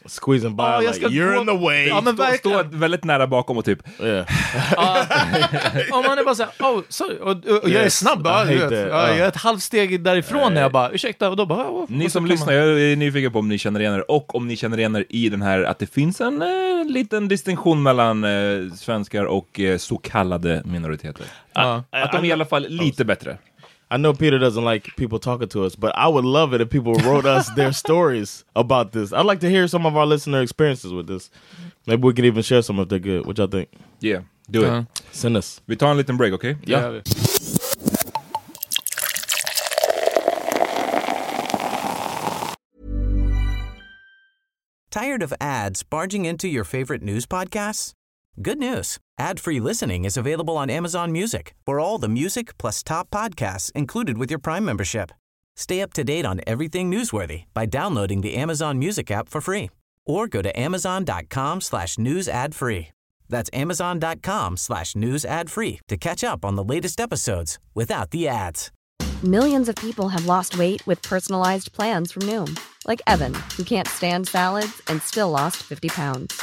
Squeezing by jag like you're gå- in the way. Ja, men Stå verkligen. väldigt nära bakom och typ Yeah. Om man är bara såhär, oh, sorry, och, och, och jag är Yes, snabb, I ja, hate du vet. that. Ja, Ja. jag är ett halvt steg därifrån när jag bara, ursäkta, och då bara, oh, Ni och som lyssnar, man- jag är nyfiken på om ni känner igen er och om ni känner igen er i den här att det finns en eh, liten distinktion mellan eh, svenskar och eh, så kallade minoriteter. Att de är i alla fall lite bättre. I know Peter doesn't like people talking to us, but I would love it if people wrote us their stories about this. I'd like to hear some of our listener experiences with this. Maybe we can even share some if they're good. What y'all think? Yeah, do it. Uh-huh. Send us. Vi tar en liten break, okej? Det gör vi. Tired of ads barging into your favorite news podcasts? Good news. Ad-free listening is available on Amazon Music for all the music plus top podcasts included with your Prime membership. Stay up to date on everything newsworthy by downloading the Amazon Music app for free or go to amazon.com slash news ad free. That's amazon.com slash news ad free to catch up on the latest episodes without the ads. Millions of people have lost weight with personalized plans from Noom, like Evan, who can't stand salads and still lost 50 pounds.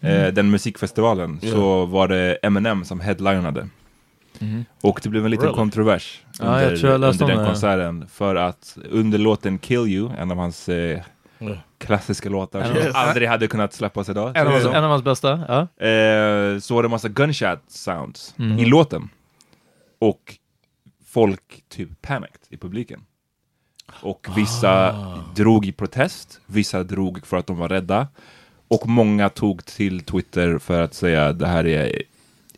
eh, den musikfestivalen, så var det Eminem som headlinade. Och det blev en liten Really? kontrovers under, läste under den konserten. För att under låten Kill You, en av hans eh, Yeah. klassiska låtar En som Yes. aldrig hade kunnat släppas idag. En, av, en av hans bästa, ja. eh, så var det massa gunshot sounds Mhm. i låten. Och folk typ panicked i publiken. Och vissa Ah. drog i protest, vissa drog för att de var rädda. Och många tog till Twitter för att säga det här är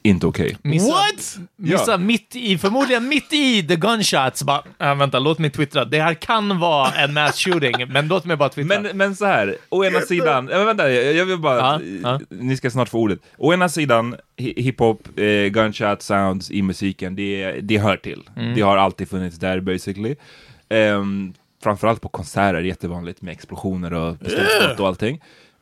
inte okej. Missa, What? Missa Ja. mitt i, förmodligen mitt i the gunshots, bara, äh, vänta, låt mig twittra. Det här kan vara en mass shooting, men låt mig bara twittra. Men, men så här, å ena sidan, men vänta, jag, jag vill bara, Ja, ja. ni ska snart få ordet. Å ena sidan, hi- hiphop, eh, gunshot sounds i musiken, det, det hör till. Mm. Det har alltid funnits där basically. Um, framförallt på konserter, jättevanligt med explosioner och pistolskott och allting.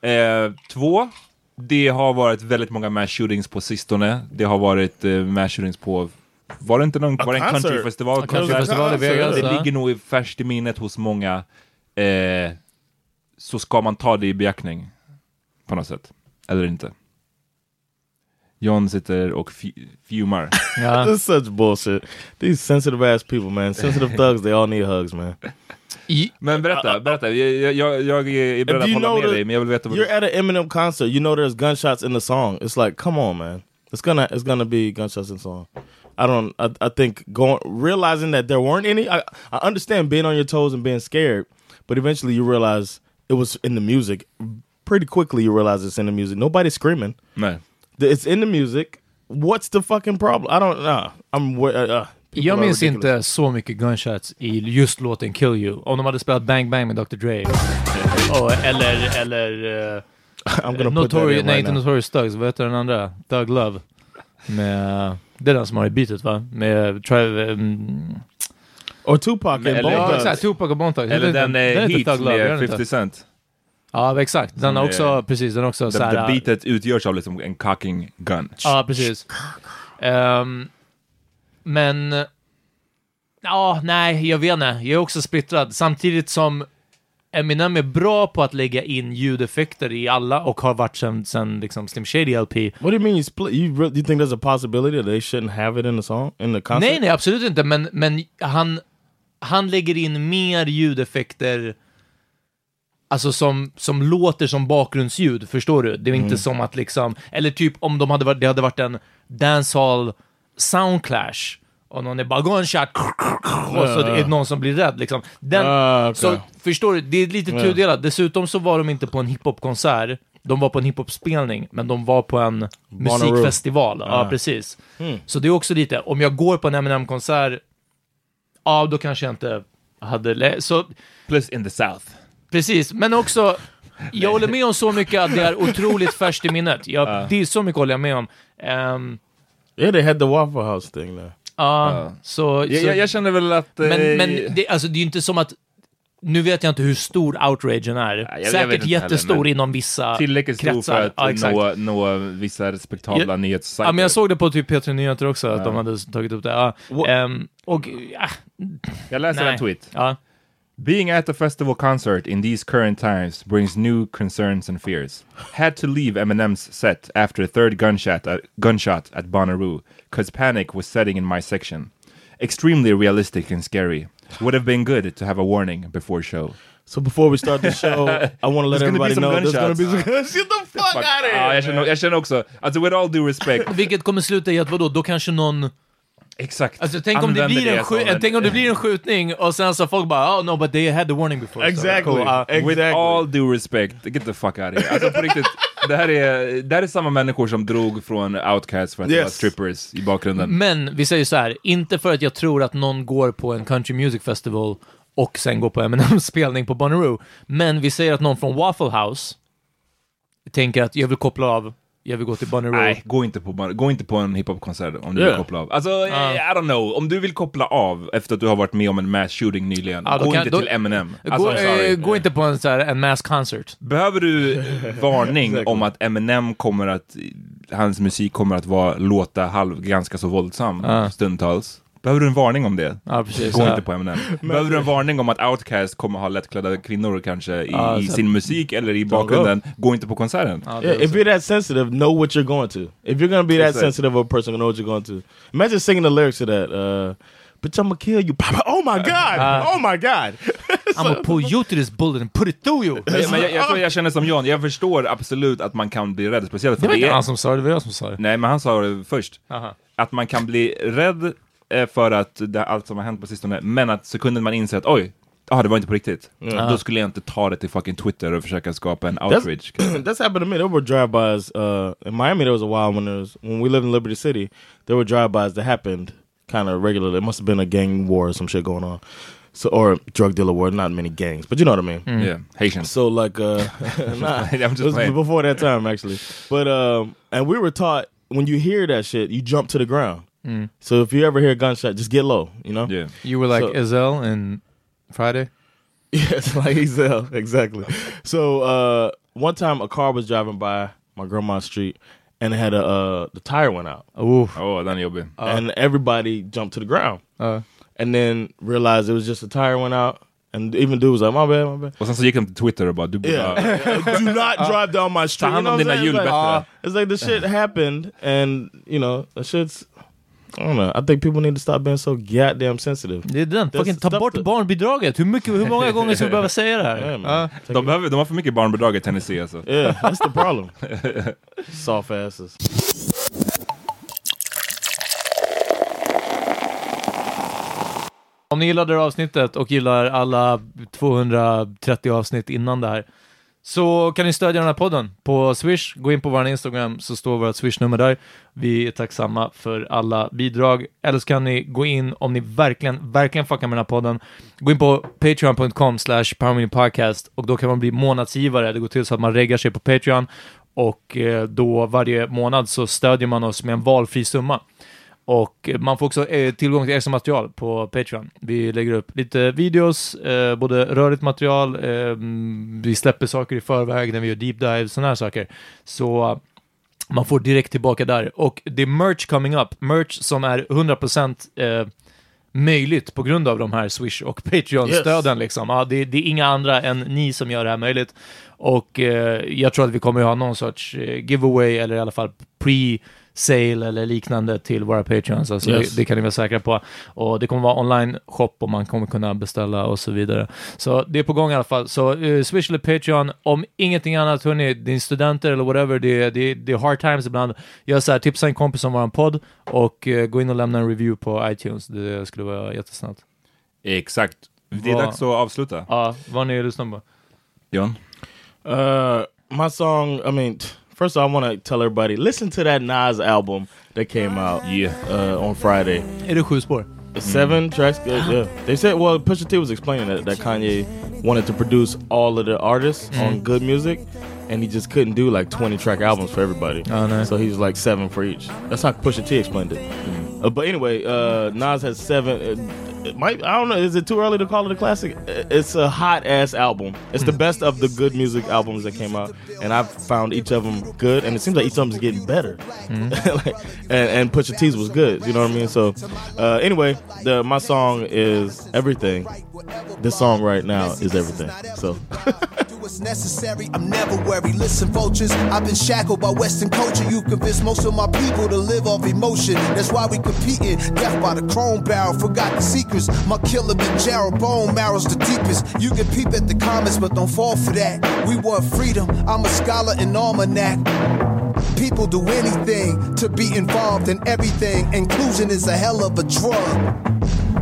Eh, två, det har varit väldigt många mass shootings på sistone. Det har varit eh, mass shootings på, var det inte någon, var det en countryfestival? Countryfestival i Vegas, Det ligger nog i färskt i minnet hos många. Eh, så ska man ta det i beaktning på något sätt. Eller inte. John sitter och fu- fumar. ja. This is such bullshit. These sensitive ass people, man. Sensitive thugs, they all need hugs, man. I, Men berätta, berätta. Jag, jag, jag är beredd att you hålla med dig, men jag vill veta vad You're du... at an Eminem concert. You know there's gunshots in the song. It's like, come on, man. It's gonna it's gonna be gunshots in the song. I don't. I, I think going realizing that there weren't any. I, I understand being on your toes and being scared, but eventually you realize it was in the music. Pretty quickly you realize it's in the music. Nobody's screaming. Nej. It's in the music. What's the fucking problem? I don't know. I'm. Uh, uh, jag minns ridiculous. inte så mycket gunshots i just låten Kill You. Om de hade spelat Bang Bang med Dr. Dre. Och, eller, eller... Uh, I'm gonna put that Notori- in nej, right inte. Notorious Thugs, vad heter den andra? Thug Love. Med, det är den som har i beatet va? Med... Tri- um, Or Tupac and Eller- ja, exakt. Tupac och Bone Thugs. Eller den den eh, heter Heat med inte? 50 Cent. Ja, exakt. Den har är- också, precis, den också Där, såhär... där beatet utgörs av liksom en cocking gun. Ja, precis. Ehm, men... Ja, nej, jag vet inte. Jag är också splittrad. Samtidigt som Eminem är bra på att lägga in ljudeffekter i alla och har varit sen, sen liksom Slim Shady LP. What do you mean you split? You re- you think there's a possibility that they shouldn't have it in the song in the concert? Nej, nej, absolut inte. Men, men han, han lägger in mer ljudeffekter Alltså som, som låter som bakgrundsljud, förstår du? Det är inte som att liksom, eller typ om de hade varit, det hade varit en dancehall soundclash och någon är bara gunshot och så är det någon som blir rädd liksom. Den, Ah, okay. Så förstår du, det är lite tudelat. Dessutom så var de inte på en hiphop-konsert, de var på en hiphop-spelning, men de var på en Bonnaroo. musikfestival. Ja, Ah. precis. Hmm. Så det är också lite, om jag går på en Eminem-konsert, ja, då kanske jag inte hade... Så Plus in the South. Precis, men också jag håller med om så mycket att det är otroligt färskt i minnet. Jag, Det är så mycket håller jag med om. Ehm, Yeah, they had the Waffle House thing there. Ja, så... Jag, så jag, jag känner väl att... eh, men men det, alltså, det är ju inte som att... Nu vet jag inte hur stor outragen är. jag- jag Säkert inte jättestor heller, men inom vissa Tillräckligt stor kretsar. för att ja, nå, nå vissa respektabla Ja, nyhetssajter. Ja, men jag såg det på typ P3 Nyheter också, att Ja. de hade tagit upp det. Ja. Ehm, och, ja, Jag läser nej. en tweet. Ja. Being at a festival concert in these current times brings new concerns and fears. Had to leave Eminem's set after a third gunshot at, gunshot at Bonnaroo, cause panic was setting in my section. Extremely realistic and scary. Would have been good to have a warning before show. So before we start the show, I want to let There's gonna be everybody some know there's gonna be gunshots. some. Get the fuck, Fuck. out of ah, here! Ja, jag, känner, jag känner också, alltså with all due respect, Vilket kommer sluta i att vadå, då kanske någon... exakt. Alltså tänk om, det blir en skjut, tänk om det blir en skjutning och sen så folk bara oh no but they had the warning before. Exactly. Så, cool. With Exactly. all due respect, get the fuck out of here. Alltså på riktigt, det här är, det här är samma människor som drog från Outcast för att det var Yes. strippers i bakgrunden. Men vi säger så här, inte för att jag tror att någon går på en country music festival och sen går på Eminems spelning på Bonnaroo. Men vi säger att någon från Waffle House tänker att jag vill koppla av, jag vill gå till Bonnaroo. Nej, gå inte på, gå inte på en hiphop-konsert om du Yeah. vill koppla av. Alltså, I don't know. Om du vill koppla av efter att du har varit med om en mass shooting nyligen, då gå kan- inte då- till Eminem. Alltså, gå, eh, gå inte på en, så här, en mass concert. Behöver du varning Exactly. om att Eminem kommer att, hans musik kommer att vara, låta halv, ganska så våldsam Ja. stundtals? Behöver du en varning om det? Ja, precis. Gå Ja. inte på Eminem. Behöver du en varning om att Outkast kommer ha lättklädda kvinnor kanske i, Ja, i sin musik eller i bakgrunden? Gå inte på konserten. Ja, Yeah, if you're that sensitive, know what you're going to. If you're gonna be that Exactly. sensitive of a person, know what you're going to. Imagine singing the lyrics to that. Uh, Bitch, I'ma kill you. Oh my god! oh my god! I'm gonna pull you to this bullet and put it through you. Men, jag, jag tror jag känner som John, jag förstår absolut att man kan bli rädd, speciellt Det för var det inte är, han som sa det, det var jag som sa det. Nej, men han sa det först. Aha. Att man kan bli rädd för att det, allt som har hänt på sistone, men att sekunden man inser att oj, ah, det var inte på riktigt. Då skulle jag inte ta det till fucking Twitter och försöka skapa en outrage. That's happened to me. There were drive-bys uh, in Miami. There was a while when there was when we lived in Liberty City. There were drive-bys that happened kind of regularly. It must have been a gang war or some shit going on, so or drug dealer war. Not many gangs, but you know what I mean. Yeah, Haitians. So like, uh, nah, I'm just it was playing. before that time actually. But um, and we were taught when you hear that shit, you jump to the ground. So if you ever hear a gunshot, just get low. You know. Yeah. You were like So- Ezell in Friday? Yes, like Ezel, exactly. So uh, one time a car was driving by my grandma's street, and it had a uh, the tire went out, Oh. Åh, den är jobbig. and everybody jumped to the ground, Uh, and then realized it was just a tire went out, and even dude was like, "My bad, my bad." Och sen så gick de till Twitter och bara, du Yeah, ha- do not drive down my street. You hand know om what I'm dina saying? hjul It's like, bättre. it's like the shit happened, and you know the shit's. I don't know. I think people need to stop being so goddamn sensitive. det är den. Fucking ta bort that- barnbidraget. Hur, mycket, hur många gånger ska vi behöva säga det här? Yeah. Take de, behöver, de har för mycket barnbidrag i Tennessee alltså. yeah, that's the problem. Soft asses. Om ni gillade det här avsnittet och gillar alla 230 avsnitt innan det här så kan ni stödja den här podden på Swish. Gå in på vår Instagram så står vårt Swish-nummer där. Vi är tacksamma för alla bidrag. Eller så kan ni gå in om ni verkligen, verkligen fuckar med den här podden. Gå in på patreon.com slash podcast och då kan man bli månadsgivare. Det går till så att man reggar sig på Patreon och eh, då varje månad så stödjer man oss med en valfri summa. Och man får också eh, tillgång till extra material på Patreon. Vi lägger upp lite videos, eh, både rörligt material, eh, vi släpper saker i förväg när vi gör deep dive, sådana här saker. Så eh, man får direkt tillbaka där. Och det är merch coming up, merch som är 100% eh, möjligt på grund av de här Swish och Patreon-stöden. Liksom. Ja, det, det är inga andra än ni som gör det här möjligt. Och eh, jag tror att vi kommer att ha någon sorts giveaway eller i alla fall pre sale eller liknande till våra patreons. Alltså Yes. det, det kan ni vara säkra på. Och det kommer vara online shop och man kommer kunna beställa och så vidare. Så det är på gång i alla fall. Så uh, Swish eller Patreon, om ingenting annat, hörni, din studenter eller whatever, det, det, det är hard times ibland. Gör så här, tipsa en kompis om våran podd och eh, gå in och lämna en review på iTunes. Det skulle vara jättesnällt. Exakt. Det är Vad- dags att avsluta. Ja, vad ni lyssnar på. John? Uh, my song. I mean, first of all, I want to tell everybody listen to that Nas album that came out Yeah. uh, on Friday. Är det sju spår? Seven tracks. Yeah, yeah. They said. Well, Pusha T was explaining that that Kanye wanted to produce all of the artists on good music, and he just couldn't do like twenty track albums for everybody. Oh, no. So he's like seven for each. That's how Pusha T explained it. Uh, but anyway, uh, Nas has seven. Uh, it might I don't know. Is it too early to call it a classic? Uh, It's a hot ass album. It's the best of the good music albums that came out, and I've found each of them good. And it seems like each of them is getting better. like, and, and Pusha T's was good. You know what I mean? So uh, anyway, the my song is everything. This song right now is everything. So. what's necessary. I'm never worried. Listen, vultures, I've been shackled by Western culture. You convinced most of my people to live off emotion. That's why we competing. Death by the chrome barrel, forgot the secrets. My killer been Gerald, bone marrow's the deepest. You can peep at the comments, but don't fall for that. We want freedom. I'm a scholar in almanac. People do anything to be involved in everything. Inclusion is a hell of a drug.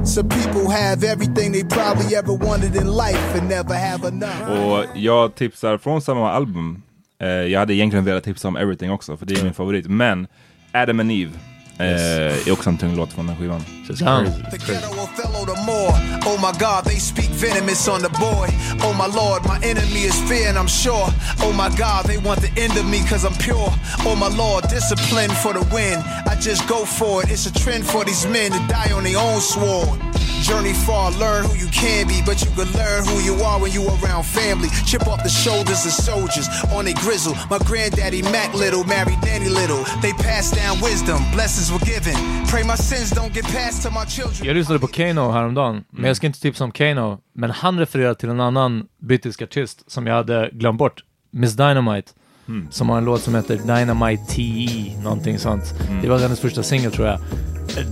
So people have everything they probably ever wanted in life and never have enough. Och jag tipsar från samma album. Eh, jag hade egentligen velat tipsa om Everything också, för det är min favorit. Men Adam and Eve eh, är också en tung låt från den skivan. Ja. The ghetto Othello the more. Oh my God, they speak venomous on the boy. Oh my Lord, my enemy is fear and I'm sure. Oh my God, they want the end of me cause I'm pure. Oh my Lord, discipline for the win. I just go for it. It's a trend for these men to die on their own sword. Journey far, learn who you can be, but you can learn who you are when you around family. Chip off the shoulders of soldiers on a grizzle. My granddaddy Mac Little married Nanny Little. They passed down wisdom, blessings were given. Pray my sins don't get passed to my children. Jag lyssnade på Kano häromdagen, men jag ska inte tipsa om Kano. Men han refererar till en annan brittisk artist som jag hade glömt bort. Miss Dynamite. Som har en låt som heter Dynamite TE, någonting sånt. Det var hennes första singel tror jag.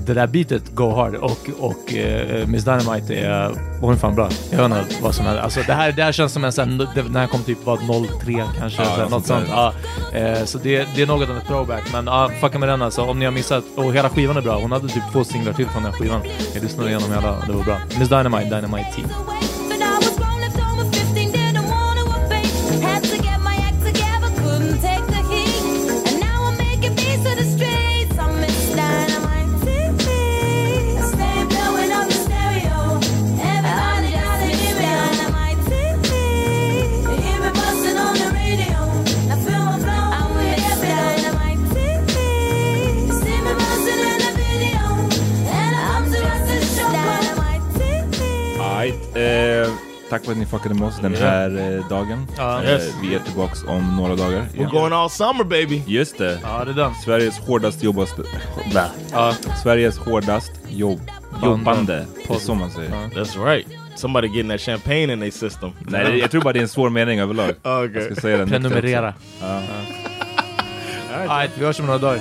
Det där beatet go hard och, och eh, Miss Dynamite är, hon är fan bra. Jag vet inte vad som händer. Alltså det här, det här känns som en sån, när jag kom typ var 03 kanske, Ja, här, något sånt. Ja, eh, så det, det är något av ett throwback. Men ja, fucka med den alltså. Om ni har missat, och hela skivan är bra. Hon hade typ två singlar till från den här skivan. Jag lyssnade igenom hela, det var bra. Miss Dynamite, Dynamite T. för att ni fuckade med oss den här eh, dagen. Ja. Eh, Yes. vi är tillbaks om några dagar. We're going all summer, baby. Just det. Ja, det är den. Sveriges hårdast jobbaste... Ja. Sveriges hårdast jobb, jobbande. Det är så man säger. That's right. Somebody getting that champagne in their system. Nej, det- jag tror bara det är en svår mening överlag. Okay. Jag ska säga den Prenumerera. Ja. Alright, vi hörs om några dagar.